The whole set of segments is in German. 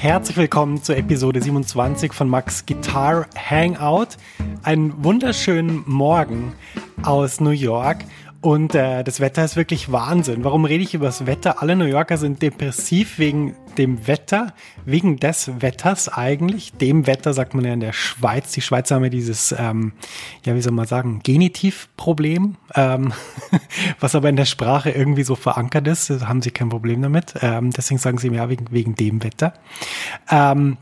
herzlich willkommen zur Episode 27 von Max Guitar Hangout. Einen wunderschönen Morgen aus New York und äh, das Wetter ist wirklich Wahnsinn. Warum rede ich über das Wetter? Alle New Yorker sind depressiv wegen dem Wetter, wegen des Wetters eigentlich. Dem Wetter sagt man ja in der Schweiz. Die Schweizer haben ja dieses, ähm, ja, wie soll man sagen, Genitivproblem, ähm, was aber in der Sprache irgendwie so verankert ist. Da haben sie kein Problem damit. Ähm, deswegen sagen sie ja wegen, wegen dem Wetter. Ähm,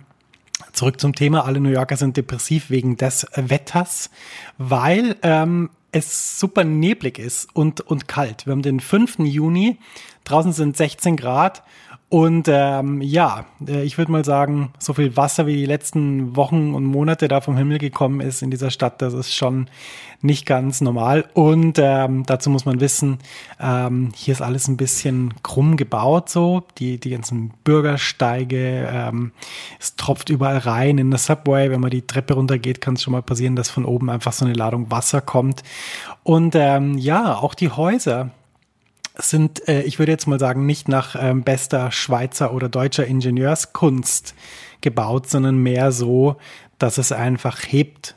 Zurück zum Thema. Alle New Yorker sind depressiv wegen des Wetters, weil ähm, es super neblig ist und, und kalt. Wir haben den 5. Juni, draußen sind 16 Grad und ähm, ja, äh, ich würde mal sagen, so viel Wasser wie die letzten Wochen und Monate da vom Himmel gekommen ist in dieser Stadt, das ist schon nicht ganz normal. Und ähm, dazu muss man wissen, ähm, hier ist alles ein bisschen krumm gebaut, so die die ganzen Bürgersteige, ähm, es tropft überall rein in der Subway. Wenn man die Treppe runtergeht, kann es schon mal passieren, dass von oben einfach so eine Ladung Wasser kommt. Und ähm, ja, auch die Häuser sind, äh, ich würde jetzt mal sagen, nicht nach ähm, bester Schweizer oder deutscher Ingenieurskunst gebaut, sondern mehr so, dass es einfach hebt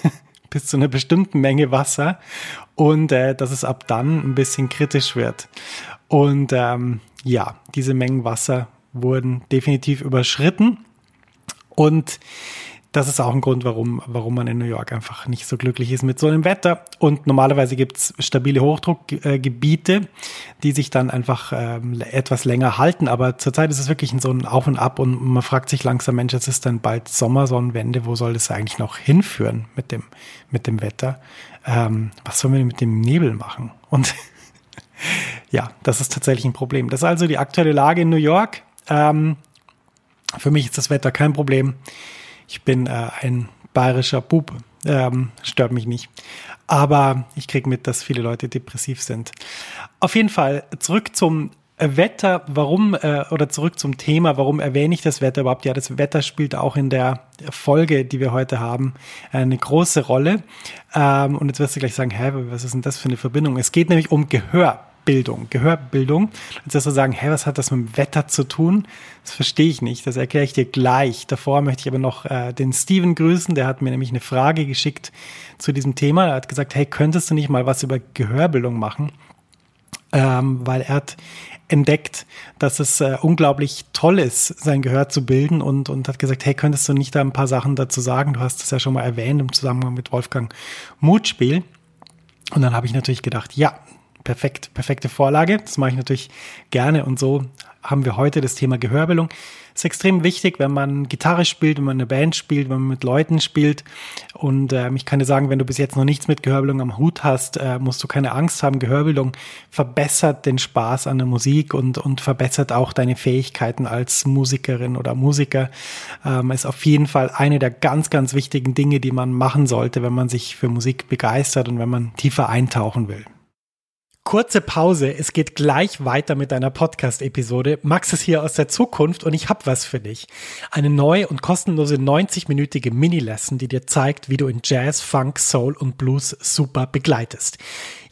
bis zu einer bestimmten Menge Wasser und äh, dass es ab dann ein bisschen kritisch wird. Und ähm, ja, diese Mengen Wasser wurden definitiv überschritten. Und das ist auch ein Grund, warum, warum man in New York einfach nicht so glücklich ist mit so einem Wetter. Und normalerweise gibt's stabile Hochdruckgebiete, die sich dann einfach ähm, etwas länger halten. Aber zurzeit ist es wirklich so ein Auf und Ab und man fragt sich langsam, Mensch, es ist dann bald Sommersonnenwende, wo soll das eigentlich noch hinführen mit dem, mit dem Wetter? Ähm, was sollen wir mit dem Nebel machen? Und ja, das ist tatsächlich ein Problem. Das ist also die aktuelle Lage in New York. Ähm, für mich ist das Wetter kein Problem. Ich bin äh, ein bayerischer Bub, ähm, stört mich nicht. Aber ich kriege mit, dass viele Leute depressiv sind. Auf jeden Fall zurück zum Wetter, warum, äh, oder zurück zum Thema, warum erwähne ich das Wetter überhaupt? Ja, das Wetter spielt auch in der Folge, die wir heute haben, eine große Rolle. Ähm, und jetzt wirst du gleich sagen, hä, was ist denn das für eine Verbindung? Es geht nämlich um Gehör. Bildung, Gehörbildung. Jetzt wirst du sagen, hä, was hat das mit dem Wetter zu tun? Das verstehe ich nicht. Das erkläre ich dir gleich. Davor möchte ich aber noch äh, den Steven grüßen. Der hat mir nämlich eine Frage geschickt zu diesem Thema. Er hat gesagt, hey, könntest du nicht mal was über Gehörbildung machen? Ähm, weil er hat entdeckt, dass es äh, unglaublich toll ist, sein Gehör zu bilden und, und hat gesagt, hey, könntest du nicht da ein paar Sachen dazu sagen? Du hast es ja schon mal erwähnt im Zusammenhang mit Wolfgang Mutspiel. Und dann habe ich natürlich gedacht, ja, perfekt, perfekte Vorlage. Das mache ich natürlich gerne und so haben wir heute das Thema Gehörbildung. Ist extrem wichtig, wenn man Gitarre spielt, wenn man eine Band spielt, wenn man mit Leuten spielt. Und ähm, ich kann dir sagen, wenn du bis jetzt noch nichts mit Gehörbildung am Hut hast, äh, musst du keine Angst haben. Gehörbildung verbessert den Spaß an der Musik und, und verbessert auch deine Fähigkeiten als Musikerin oder Musiker. Ähm, ist auf jeden Fall eine der ganz, ganz wichtigen Dinge, die man machen sollte, wenn man sich für Musik begeistert und wenn man tiefer eintauchen will. Kurze Pause, es geht gleich weiter mit deiner Podcast-Episode. Max ist hier aus der Zukunft und ich habe was für dich. Eine neue und kostenlose 90-minütige Mini-Lesson, die dir zeigt, wie du in Jazz, Funk, Soul und Blues super begleitest.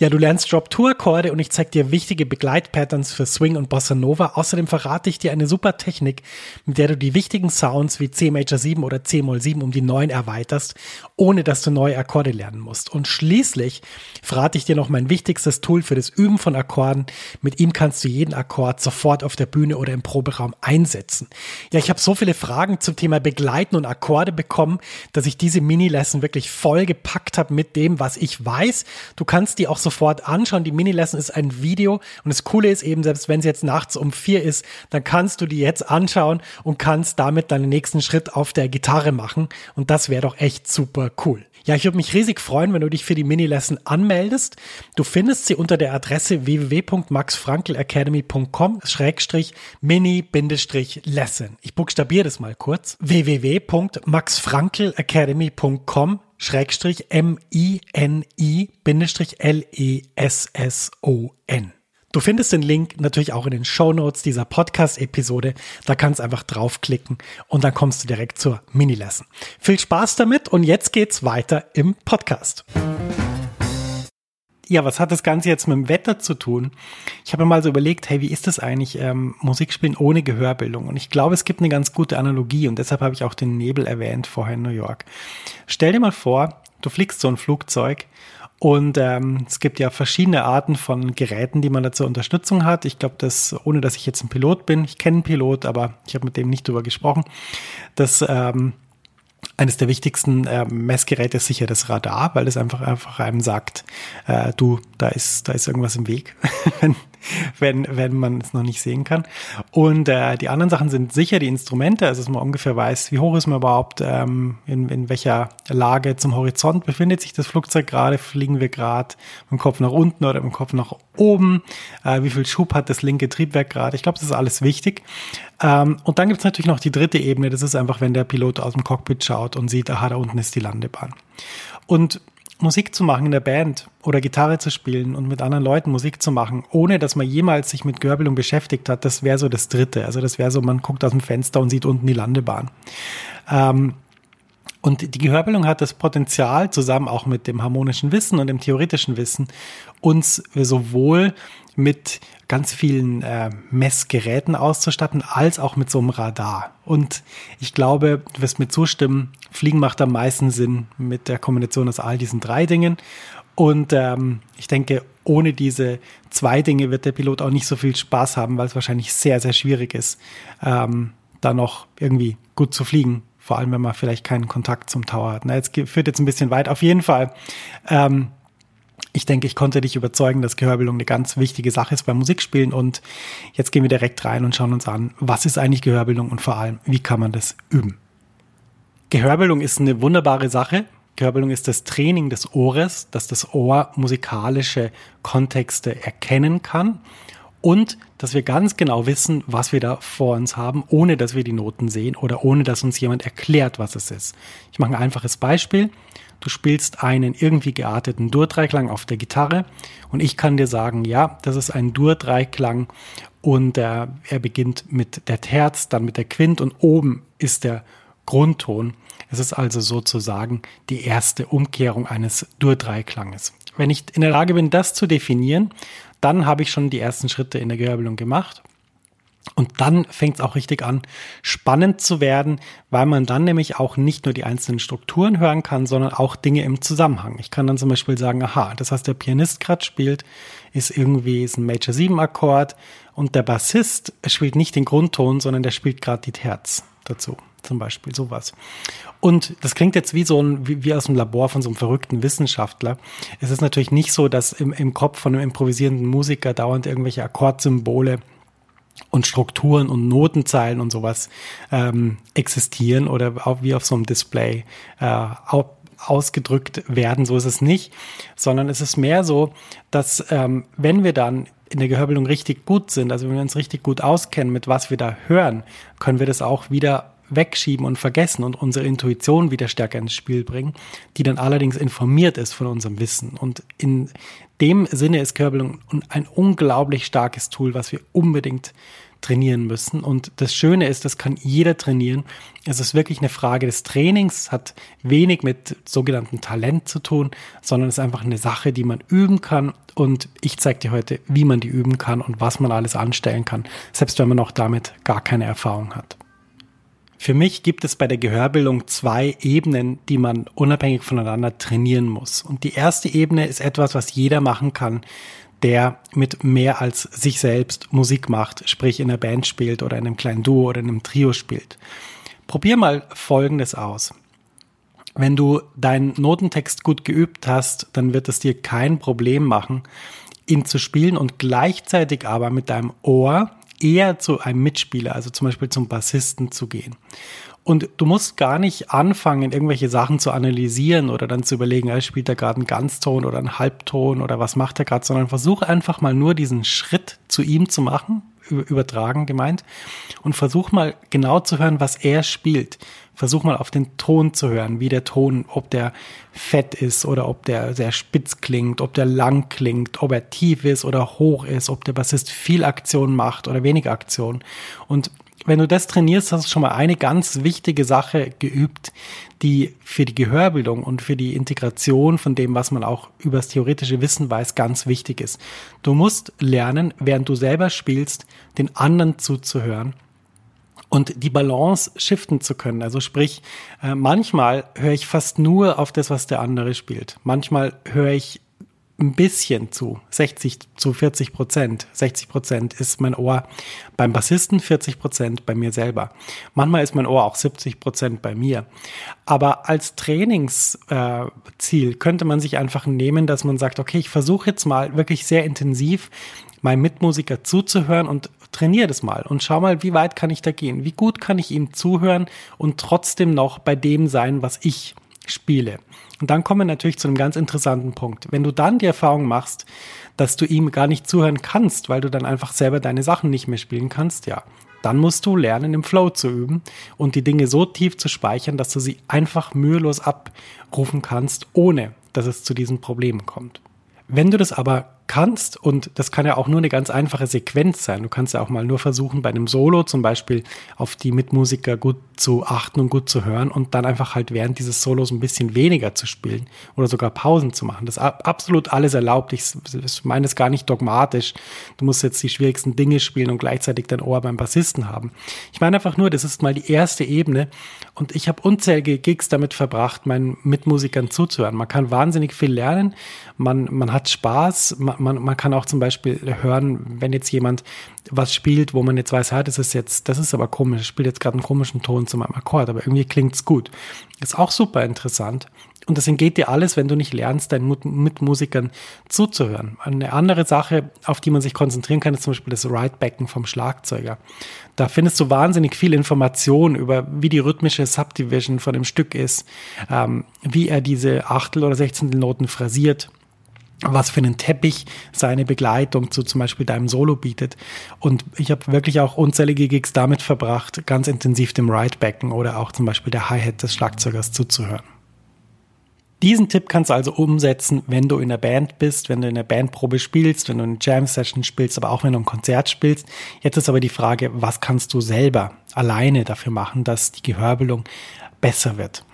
Ja, du lernst Drop-Tour-Akkorde und ich zeig dir wichtige Begleitpatterns für Swing und Bossa Nova. Außerdem verrate ich dir eine super Technik, mit der du die wichtigen Sounds wie C Major 7 oder C Moll 7 um die 9 erweiterst, ohne dass du neue Akkorde lernen musst. Und schließlich verrate ich dir noch mein wichtigstes Tool für das Üben von Akkorden. Mit ihm kannst du jeden Akkord sofort auf der Bühne oder im Proberaum einsetzen. Ja, ich habe so viele Fragen zum Thema Begleiten und Akkorde bekommen, dass ich diese Mini-Lesson wirklich voll gepackt habe mit dem, was ich weiß. Du kannst die auch so sofort anschauen. Die Mini-Lesson ist ein Video und das Coole ist eben, selbst wenn es jetzt nachts um vier ist, dann kannst du die jetzt anschauen und kannst damit deinen nächsten Schritt auf der Gitarre machen und das wäre doch echt super cool. Ja, ich würde mich riesig freuen, wenn du dich für die Mini-Lesson anmeldest. Du findest sie unter der Adresse www.maxfrankelacademy.com schrägstrich mini-lesson. Ich buchstabiere das mal kurz. www.maxfrankelacademy.com Schrägstrich M-I-N-I Bindestrich L-E-S-S-O-N. Du findest den Link natürlich auch in den Show Notes dieser Podcast-Episode. Da kannst du einfach draufklicken und dann kommst du direkt zur Mini-Lesson. Viel Spaß damit und jetzt geht's weiter im Podcast. ja, was hat das Ganze jetzt mit dem Wetter zu tun? Ich habe mal so überlegt, hey, wie ist das eigentlich, ähm, Musik spielen ohne Gehörbildung? Und ich glaube, es gibt eine ganz gute Analogie und deshalb habe ich auch den Nebel erwähnt vorher in New York. Stell dir mal vor, du fliegst so ein Flugzeug und ähm, es gibt ja verschiedene Arten von Geräten, die man da zur Unterstützung hat. Ich glaube, dass, ohne dass ich jetzt ein Pilot bin, ich kenne einen Pilot, aber ich habe mit dem nicht drüber gesprochen, dass ähm, eines der wichtigsten äh, Messgeräte ist sicher das Radar, weil es einfach einfach einem sagt, äh, du, da ist da ist irgendwas im Weg, wenn wenn, wenn man es noch nicht sehen kann. Und äh, die anderen Sachen sind sicher die Instrumente, also dass man ungefähr weiß, wie hoch ist man überhaupt, ähm, in, in welcher Lage zum Horizont befindet sich das Flugzeug gerade, fliegen wir gerade mit dem Kopf nach unten oder mit dem Kopf nach oben, äh, wie viel Schub hat das linke Triebwerk gerade. Ich glaube, das ist alles wichtig. Ähm, und dann gibt es natürlich noch die dritte Ebene, das ist einfach, wenn der Pilot aus dem Cockpit schaut und sieht, aha, da unten ist die Landebahn. Und Musik zu machen in der Band oder Gitarre zu spielen und mit anderen Leuten Musik zu machen, ohne dass man jemals sich mit Gehörbildung beschäftigt hat, das wäre so das Dritte. Also das wäre so, man guckt aus dem Fenster und sieht unten die Landebahn. Ähm, und die Gehörbildung hat das Potenzial, zusammen auch mit dem harmonischen Wissen und dem theoretischen Wissen, uns sowohl mit ganz vielen äh, Messgeräten auszustatten, als auch mit so einem Radar. Und ich glaube, du wirst mir zustimmen, Fliegen macht am meisten Sinn mit der Kombination aus all diesen drei Dingen. Und ähm, ich denke, ohne diese zwei Dinge wird der Pilot auch nicht so viel Spaß haben, weil es wahrscheinlich sehr, sehr schwierig ist, ähm, da noch irgendwie gut zu fliegen. Vor allem, wenn man vielleicht keinen Kontakt zum Tower hat. Na, jetzt führt jetzt ein bisschen weit. Auf jeden Fall. Ähm, ich denke, ich konnte dich überzeugen, dass Gehörbildung eine ganz wichtige Sache ist beim Musikspielen. Und jetzt gehen wir direkt rein und schauen uns an, was ist eigentlich Gehörbildung und vor allem, wie kann man das üben. Gehörbildung ist eine wunderbare Sache. Gehörbildung ist das Training des Ohres, dass das Ohr musikalische Kontexte erkennen kann und dass wir ganz genau wissen, was wir da vor uns haben, ohne dass wir die Noten sehen oder ohne dass uns jemand erklärt, was es ist. Ich mache ein einfaches Beispiel. Du spielst einen irgendwie gearteten Dur-Dreiklang auf der Gitarre und ich kann dir sagen, ja, das ist ein Dur-Dreiklang und äh, er beginnt mit der Terz, dann mit der Quint und oben ist der Grundton. Es ist also sozusagen die erste Umkehrung eines Dur-Dreiklanges. Wenn ich in der Lage bin, das zu definieren, dann habe ich schon die ersten Schritte in der Gehörbildung gemacht. Und dann fängt es auch richtig an, spannend zu werden, weil man dann nämlich auch nicht nur die einzelnen Strukturen hören kann, sondern auch Dinge im Zusammenhang. Ich kann dann zum Beispiel sagen, aha, das, was der Pianist gerade spielt, ist irgendwie ist ein Major 7 Akkord und der Bassist spielt nicht den Grundton, sondern der spielt gerade die Terz dazu zum Beispiel sowas. Und das klingt jetzt wie so ein, wie, wie, aus dem Labor von so einem verrückten Wissenschaftler. Es ist natürlich nicht so, dass im, im Kopf von einem improvisierenden Musiker dauernd irgendwelche Akkordsymbole und Strukturen und Notenzeilen und sowas ähm, existieren oder auch wie auf so einem Display äh, ausgedrückt werden. So ist es nicht, sondern es ist mehr so, dass ähm, wenn wir dann in der Gehörbildung richtig gut sind, also wenn wir uns richtig gut auskennen, mit was wir da hören, können wir das auch wieder wegschieben und vergessen und unsere Intuition wieder stärker ins Spiel bringen, die dann allerdings informiert ist von unserem Wissen. Und in dem Sinne ist Körbelung ein unglaublich starkes Tool, was wir unbedingt trainieren müssen. Und das Schöne ist, das kann jeder trainieren. Es ist wirklich eine Frage des Trainings, hat wenig mit sogenannten Talent zu tun, sondern es ist einfach eine Sache, die man üben kann. Und ich zeige dir heute, wie man die üben kann und was man alles anstellen kann, selbst wenn man noch damit gar keine Erfahrung hat. Für mich gibt es bei der Gehörbildung zwei Ebenen, die man unabhängig voneinander trainieren muss. Und die erste Ebene ist etwas, was jeder machen kann, der mit mehr als sich selbst Musik macht, sprich in einer Band spielt oder in einem kleinen Duo oder in einem Trio spielt. Probier mal Folgendes aus. Wenn du deinen Notentext gut geübt hast, dann wird es dir kein Problem machen, ihn zu spielen und gleichzeitig aber mit deinem Ohr eher zu einem Mitspieler, also zum Beispiel zum Bassisten zu gehen. Und du musst gar nicht anfangen, irgendwelche Sachen zu analysieren oder dann zu überlegen, er spielt da gerade einen Ganzton oder einen Halbton oder was macht er gerade, sondern versuch einfach mal nur diesen Schritt zu ihm zu machen, übertragen gemeint, und versuch mal genau zu hören, was er spielt versuch mal auf den Ton zu hören, wie der Ton, ob der fett ist oder ob der sehr spitz klingt, ob der lang klingt, ob er tief ist oder hoch ist, ob der Bassist viel Aktion macht oder wenig Aktion. Und wenn du das trainierst, hast du schon mal eine ganz wichtige Sache geübt, die für die Gehörbildung und für die Integration von dem, was man auch über das theoretische Wissen weiß, ganz wichtig ist. Du musst lernen, während du selber spielst, den anderen zuzuhören und die Balance shiften zu können. Also sprich, äh, manchmal höre ich fast nur auf das, was der andere spielt. Manchmal höre ich ein bisschen zu, 60 zu 40 Prozent. 60 Prozent ist mein Ohr beim Bassisten, 40 Prozent bei mir selber. Manchmal ist mein Ohr auch 70 Prozent bei mir. Aber als Trainingsziel äh, könnte man sich einfach nehmen, dass man sagt, okay, ich versuche jetzt mal wirklich sehr intensiv meinem Mitmusiker zuzuhören und trainiere das mal und schau mal, wie weit kann ich da gehen? Wie gut kann ich ihm zuhören und trotzdem noch bei dem sein, was ich spiele? Und dann kommen wir natürlich zu einem ganz interessanten Punkt. Wenn du dann die Erfahrung machst, dass du ihm gar nicht zuhören kannst, weil du dann einfach selber deine Sachen nicht mehr spielen kannst, ja, dann musst du lernen, im Flow zu üben und die Dinge so tief zu speichern, dass du sie einfach mühelos abrufen kannst, ohne dass es zu diesen Problemen kommt. Wenn du das aber kannst, und das kann ja auch nur eine ganz einfache Sequenz sein. Du kannst ja auch mal nur versuchen, bei einem Solo zum Beispiel auf die Mitmusiker gut zu achten und gut zu hören und dann einfach halt während dieses Solos ein bisschen weniger zu spielen oder sogar Pausen zu machen. Das ist absolut alles erlaubt. Ich, meine es gar nicht dogmatisch. Du musst jetzt die schwierigsten Dinge spielen und gleichzeitig dein Ohr beim Bassisten haben. Ich meine einfach nur, das ist mal die erste Ebene und ich habe unzählige Gigs damit verbracht, meinen Mitmusikern zuzuhören. Man kann wahnsinnig viel lernen, man, man hat Spaß, man, man, man kann auch zum Beispiel hören, wenn jetzt jemand was spielt, wo man jetzt weiß, ja, das ist jetzt, das ist aber komisch, spielt jetzt gerade einen komischen Ton zu meinem Akkord, aber irgendwie klingt's gut. Ist auch super interessant. Und das entgeht dir alles, wenn du nicht lernst, deinen Mitmusikern zuzuhören. Eine andere Sache, auf die man sich konzentrieren kann, ist zum Beispiel das Ride-Becken vom Schlagzeuger. Da findest du wahnsinnig viel Information über, wie die rhythmische Subdivision von dem Stück ist, ähm, wie er diese Achtel- oder Sechzehntelnoten phrasiert was für einen Teppich seine Begleitung zu zum Beispiel deinem Solo bietet. Und ich habe wirklich auch unzählige Gigs damit verbracht, ganz intensiv dem Ride-Becken oder auch zum Beispiel der Hi-Hat des Schlagzeugers zuzuhören. Diesen Tipp kannst du also umsetzen, wenn du in der Band bist, wenn du in der Bandprobe spielst, wenn du eine Jam-Session spielst, aber auch wenn du ein Konzert spielst. Jetzt ist aber die Frage, was kannst du selber alleine dafür machen, dass die Gehörbelung besser wird?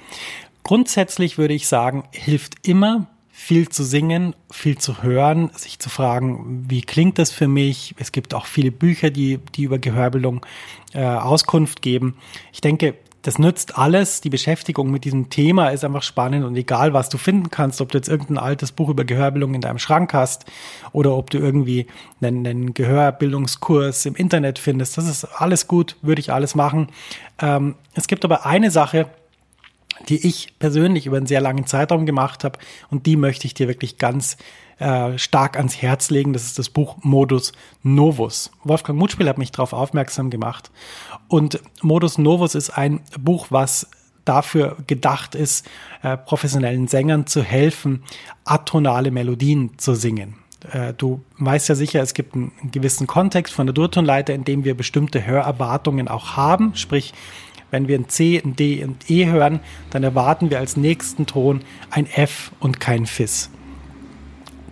Grundsätzlich würde ich sagen, hilft immer, viel zu singen, viel zu hören, sich zu fragen, wie klingt das für mich? Es gibt auch viele Bücher, die, die über Gehörbelung äh, Auskunft geben. Ich denke, das nützt alles. Die Beschäftigung mit diesem Thema ist einfach spannend und egal, was du finden kannst, ob du jetzt irgendein altes Buch über Gehörbelung in deinem Schrank hast oder ob du irgendwie einen, einen Gehörbildungskurs im Internet findest, das ist alles gut, würde ich alles machen. Ähm, es gibt aber eine Sache, die ich persönlich über einen sehr langen Zeitraum gemacht habe und die möchte ich dir wirklich ganz äh, stark ans Herz legen. Das ist das Buch Modus Novus. Wolfgang Mutspiel hat mich darauf aufmerksam gemacht und Modus Novus ist ein Buch, was dafür gedacht ist, äh, professionellen Sängern zu helfen, atonale Melodien zu singen. Äh, du weißt ja sicher, es gibt einen gewissen Kontext von der Durtonleiter, in dem wir bestimmte Hörerwartungen auch haben. Sprich, wenn wir ein C, ein D und E hören, dann erwarten wir als nächsten Ton ein F und kein Fis.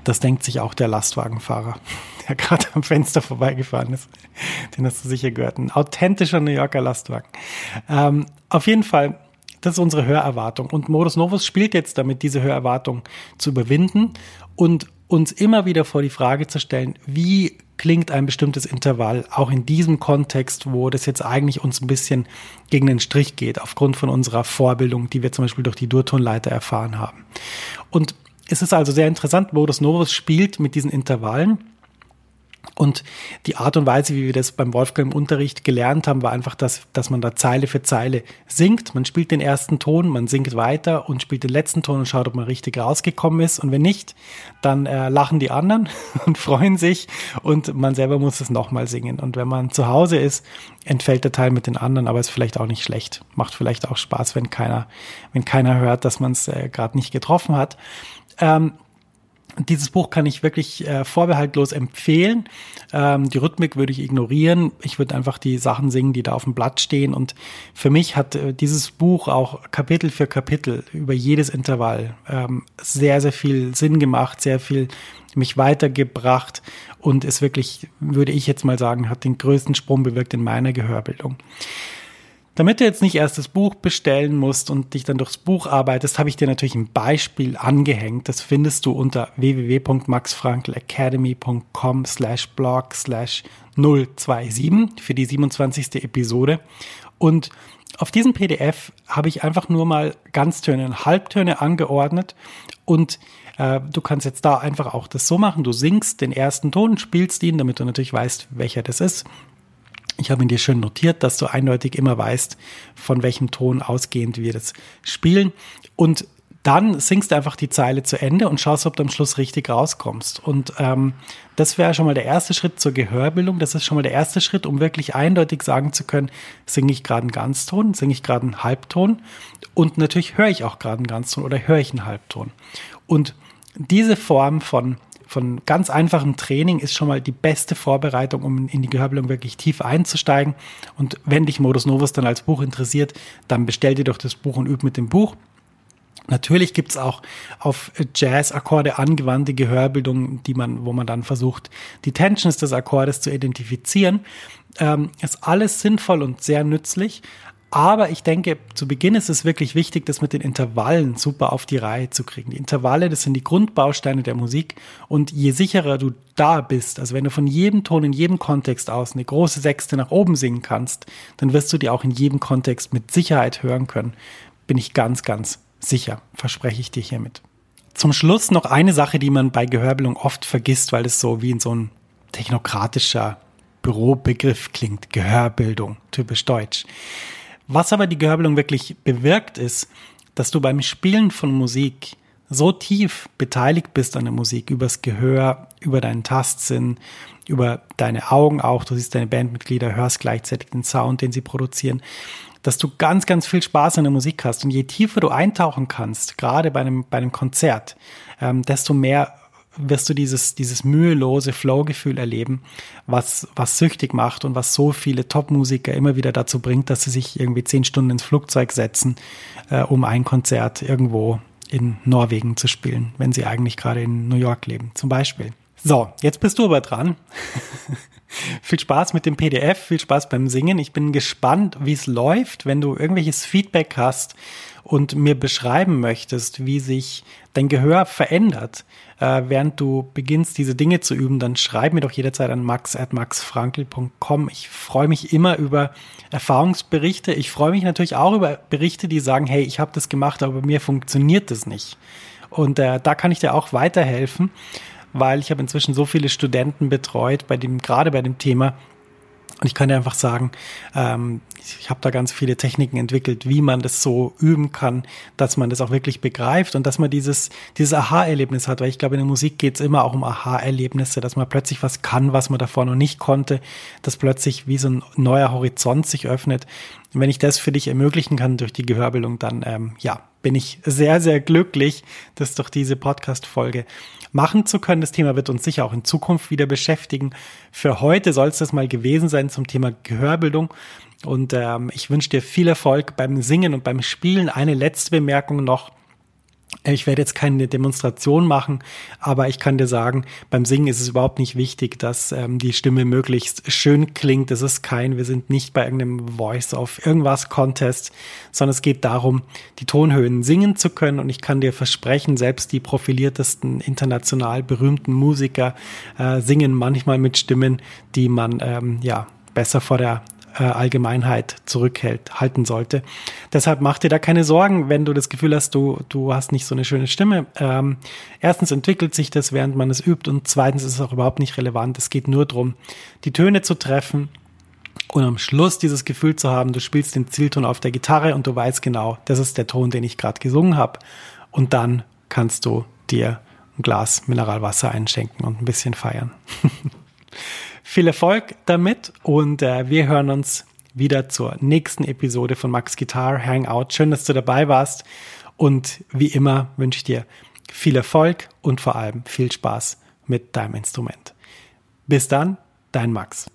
Das denkt sich auch der Lastwagenfahrer, der gerade am Fenster vorbeigefahren ist. Den hast du sicher gehört. Ein authentischer New Yorker Lastwagen. Ähm, auf jeden Fall, das ist unsere Hörerwartung. Und Modus Novus spielt jetzt damit, diese Hörerwartung zu überwinden und uns immer wieder vor die Frage zu stellen, wie klingt ein bestimmtes Intervall auch in diesem Kontext, wo das jetzt eigentlich uns ein bisschen gegen den Strich geht, aufgrund von unserer Vorbildung, die wir zum Beispiel durch die Durtonleiter erfahren haben. Und es ist also sehr interessant, Modus Novus spielt mit diesen Intervallen und die Art und Weise, wie wir das beim Wolfgang im Unterricht gelernt haben, war einfach, dass, dass man da Zeile für Zeile singt. Man spielt den ersten Ton, man singt weiter und spielt den letzten Ton und schaut, ob man richtig rausgekommen ist. Und wenn nicht, dann äh, lachen die anderen und freuen sich und man selber muss es nochmal singen. Und wenn man zu Hause ist, entfällt der Teil mit den anderen, aber ist vielleicht auch nicht schlecht. Macht vielleicht auch Spaß, wenn keiner, wenn keiner hört, dass man es äh, gerade nicht getroffen hat. Ähm, dieses Buch kann ich wirklich äh, vorbehaltlos empfehlen. Ähm, die Rhythmik würde ich ignorieren. Ich würde einfach die Sachen singen, die da auf dem Blatt stehen. Und für mich hat äh, dieses Buch auch Kapitel für Kapitel über jedes Intervall ähm, sehr, sehr viel Sinn gemacht, sehr viel mich weitergebracht und ist wirklich, würde ich jetzt mal sagen, hat den größten Sprung bewirkt in meiner Gehörbildung. Damit du jetzt nicht erst das Buch bestellen musst und dich dann durchs Buch arbeitest, habe ich dir natürlich ein Beispiel angehängt. Das findest du unter www.maxfrankelacademy.com slash blog slash 027 für die 27. Episode. Und auf diesem PDF habe ich einfach nur mal Ganztöne und Halbtöne angeordnet und äh, du kannst jetzt da einfach auch das so machen. Du singst den ersten Ton, spielst ihn, damit du natürlich weißt, welcher das ist. Ich habe ihn dir schön notiert, dass du eindeutig immer weißt, von welchem Ton ausgehend wir das spielen. Und dann singst du einfach die Zeile zu Ende und schaust, ob du am Schluss richtig rauskommst. Und ähm, das wäre schon mal der erste Schritt zur Gehörbildung. Das ist schon mal der erste Schritt, um wirklich eindeutig sagen zu können, singe ich gerade einen Ganzton, singe ich gerade einen Halbton und natürlich höre ich auch gerade einen Ganzton oder höre ich einen Halbton. Und diese Form von von ganz einfachem Training ist schon mal die beste Vorbereitung, um in die Gehörbildung wirklich tief einzusteigen. Und wenn dich Modus Novus dann als Buch interessiert, dann bestell dir doch das Buch und üb mit dem Buch. Natürlich gibt's auch auf Jazz-Akkorde angewandte Gehörbildung, die man, wo man dann versucht, die Tensions des Akkordes zu identifizieren. Ähm, ist alles sinnvoll und sehr nützlich. Aber ich denke, zu Beginn ist es wirklich wichtig, das mit den Intervallen super auf die Reihe zu kriegen. Die Intervalle, das sind die Grundbausteine der Musik. Und je sicherer du da bist, also wenn du von jedem Ton in jedem Kontext aus eine große Sechste nach oben singen kannst, dann wirst du die auch in jedem Kontext mit Sicherheit hören können. Bin ich ganz, ganz sicher, verspreche ich dir hiermit. Zum Schluss noch eine Sache, die man bei Gehörbildung oft vergisst, weil es so wie in so ein technokratischer Bürobegriff klingt. Gehörbildung, typisch deutsch. Was aber die Gehörbildung wirklich bewirkt, ist, dass du beim Spielen von Musik so tief beteiligt bist an der Musik, übers Gehör, über deinen Tastsinn, über deine Augen auch, du siehst deine Bandmitglieder, hörst gleichzeitig den Sound, den sie produzieren, dass du ganz, ganz viel Spaß an der Musik hast. Und je tiefer du eintauchen kannst, gerade bei einem, bei einem Konzert, ähm, desto mehr wirst du dieses, dieses mühelose Flow-Gefühl erleben, was, was süchtig macht und was so viele Top-Musiker immer wieder dazu bringt, dass sie sich irgendwie zehn Stunden ins Flugzeug setzen, äh, um ein Konzert irgendwo in Norwegen zu spielen, wenn sie eigentlich gerade in New York leben, zum Beispiel. So, jetzt bist du aber dran. viel Spaß mit dem PDF, viel Spaß beim Singen. Ich bin gespannt, wie es läuft, wenn du irgendwelches Feedback hast und mir beschreiben möchtest, wie sich dein Gehör verändert, äh, während du beginnst, diese Dinge zu üben, dann schreib mir doch jederzeit an max.maxfrankel.com. Ich freue mich immer über Erfahrungsberichte. Ich freue mich natürlich auch über Berichte, die sagen, hey, ich habe das gemacht, aber mir funktioniert das nicht. Und äh, da kann ich dir auch weiterhelfen, weil ich habe inzwischen so viele Studenten betreut, bei dem, gerade bei dem Thema, und ich kann dir einfach sagen, ähm, ich habe da ganz viele Techniken entwickelt, wie man das so üben kann, dass man das auch wirklich begreift und dass man dieses, dieses Aha-Erlebnis hat, weil ich glaube, in der Musik geht es immer auch um Aha-Erlebnisse, dass man plötzlich was kann, was man davor noch nicht konnte, dass plötzlich wie so ein neuer Horizont sich öffnet. Und wenn ich das für dich ermöglichen kann durch die Gehörbildung, dann ähm, ja, bin ich sehr, sehr glücklich, dass durch diese Podcast-Folge machen zu können. Das Thema wird uns sicher auch in Zukunft wieder beschäftigen. Für heute soll es das mal gewesen sein zum Thema Gehörbildung. Und ähm, ich wünsche dir viel Erfolg beim Singen und beim Spielen. Eine letzte Bemerkung noch. Ich werde jetzt keine Demonstration machen, aber ich kann dir sagen, beim Singen ist es überhaupt nicht wichtig, dass ähm, die Stimme möglichst schön klingt. Das ist kein, wir sind nicht bei irgendeinem Voice of irgendwas Contest, sondern es geht darum, die Tonhöhen singen zu können. Und ich kann dir versprechen, selbst die profiliertesten international berühmten Musiker äh, singen manchmal mit Stimmen, die man ähm, ja besser vor der äh, Allgemeinheit zurückhält, halten sollte. Deshalb mach dir da keine Sorgen, wenn du das Gefühl hast, du, du hast nicht so eine schöne Stimme. Ähm, erstens entwickelt sich das, während man es übt und zweitens ist es auch überhaupt nicht relevant. Es geht nur darum, die Töne zu treffen und am Schluss dieses Gefühl zu haben, du spielst den Zielton auf der Gitarre und du weißt genau, das ist der Ton, den ich gerade gesungen habe. Und dann kannst du dir ein Glas Mineralwasser einschenken und ein bisschen feiern. Viel Erfolg damit und äh, wir hören uns wieder zur nächsten Episode von Max Guitar Hangout. Schön, dass du dabei warst und wie immer wünsche ich dir viel Erfolg und vor allem viel Spaß mit deinem Instrument. Bis dann, dein Max.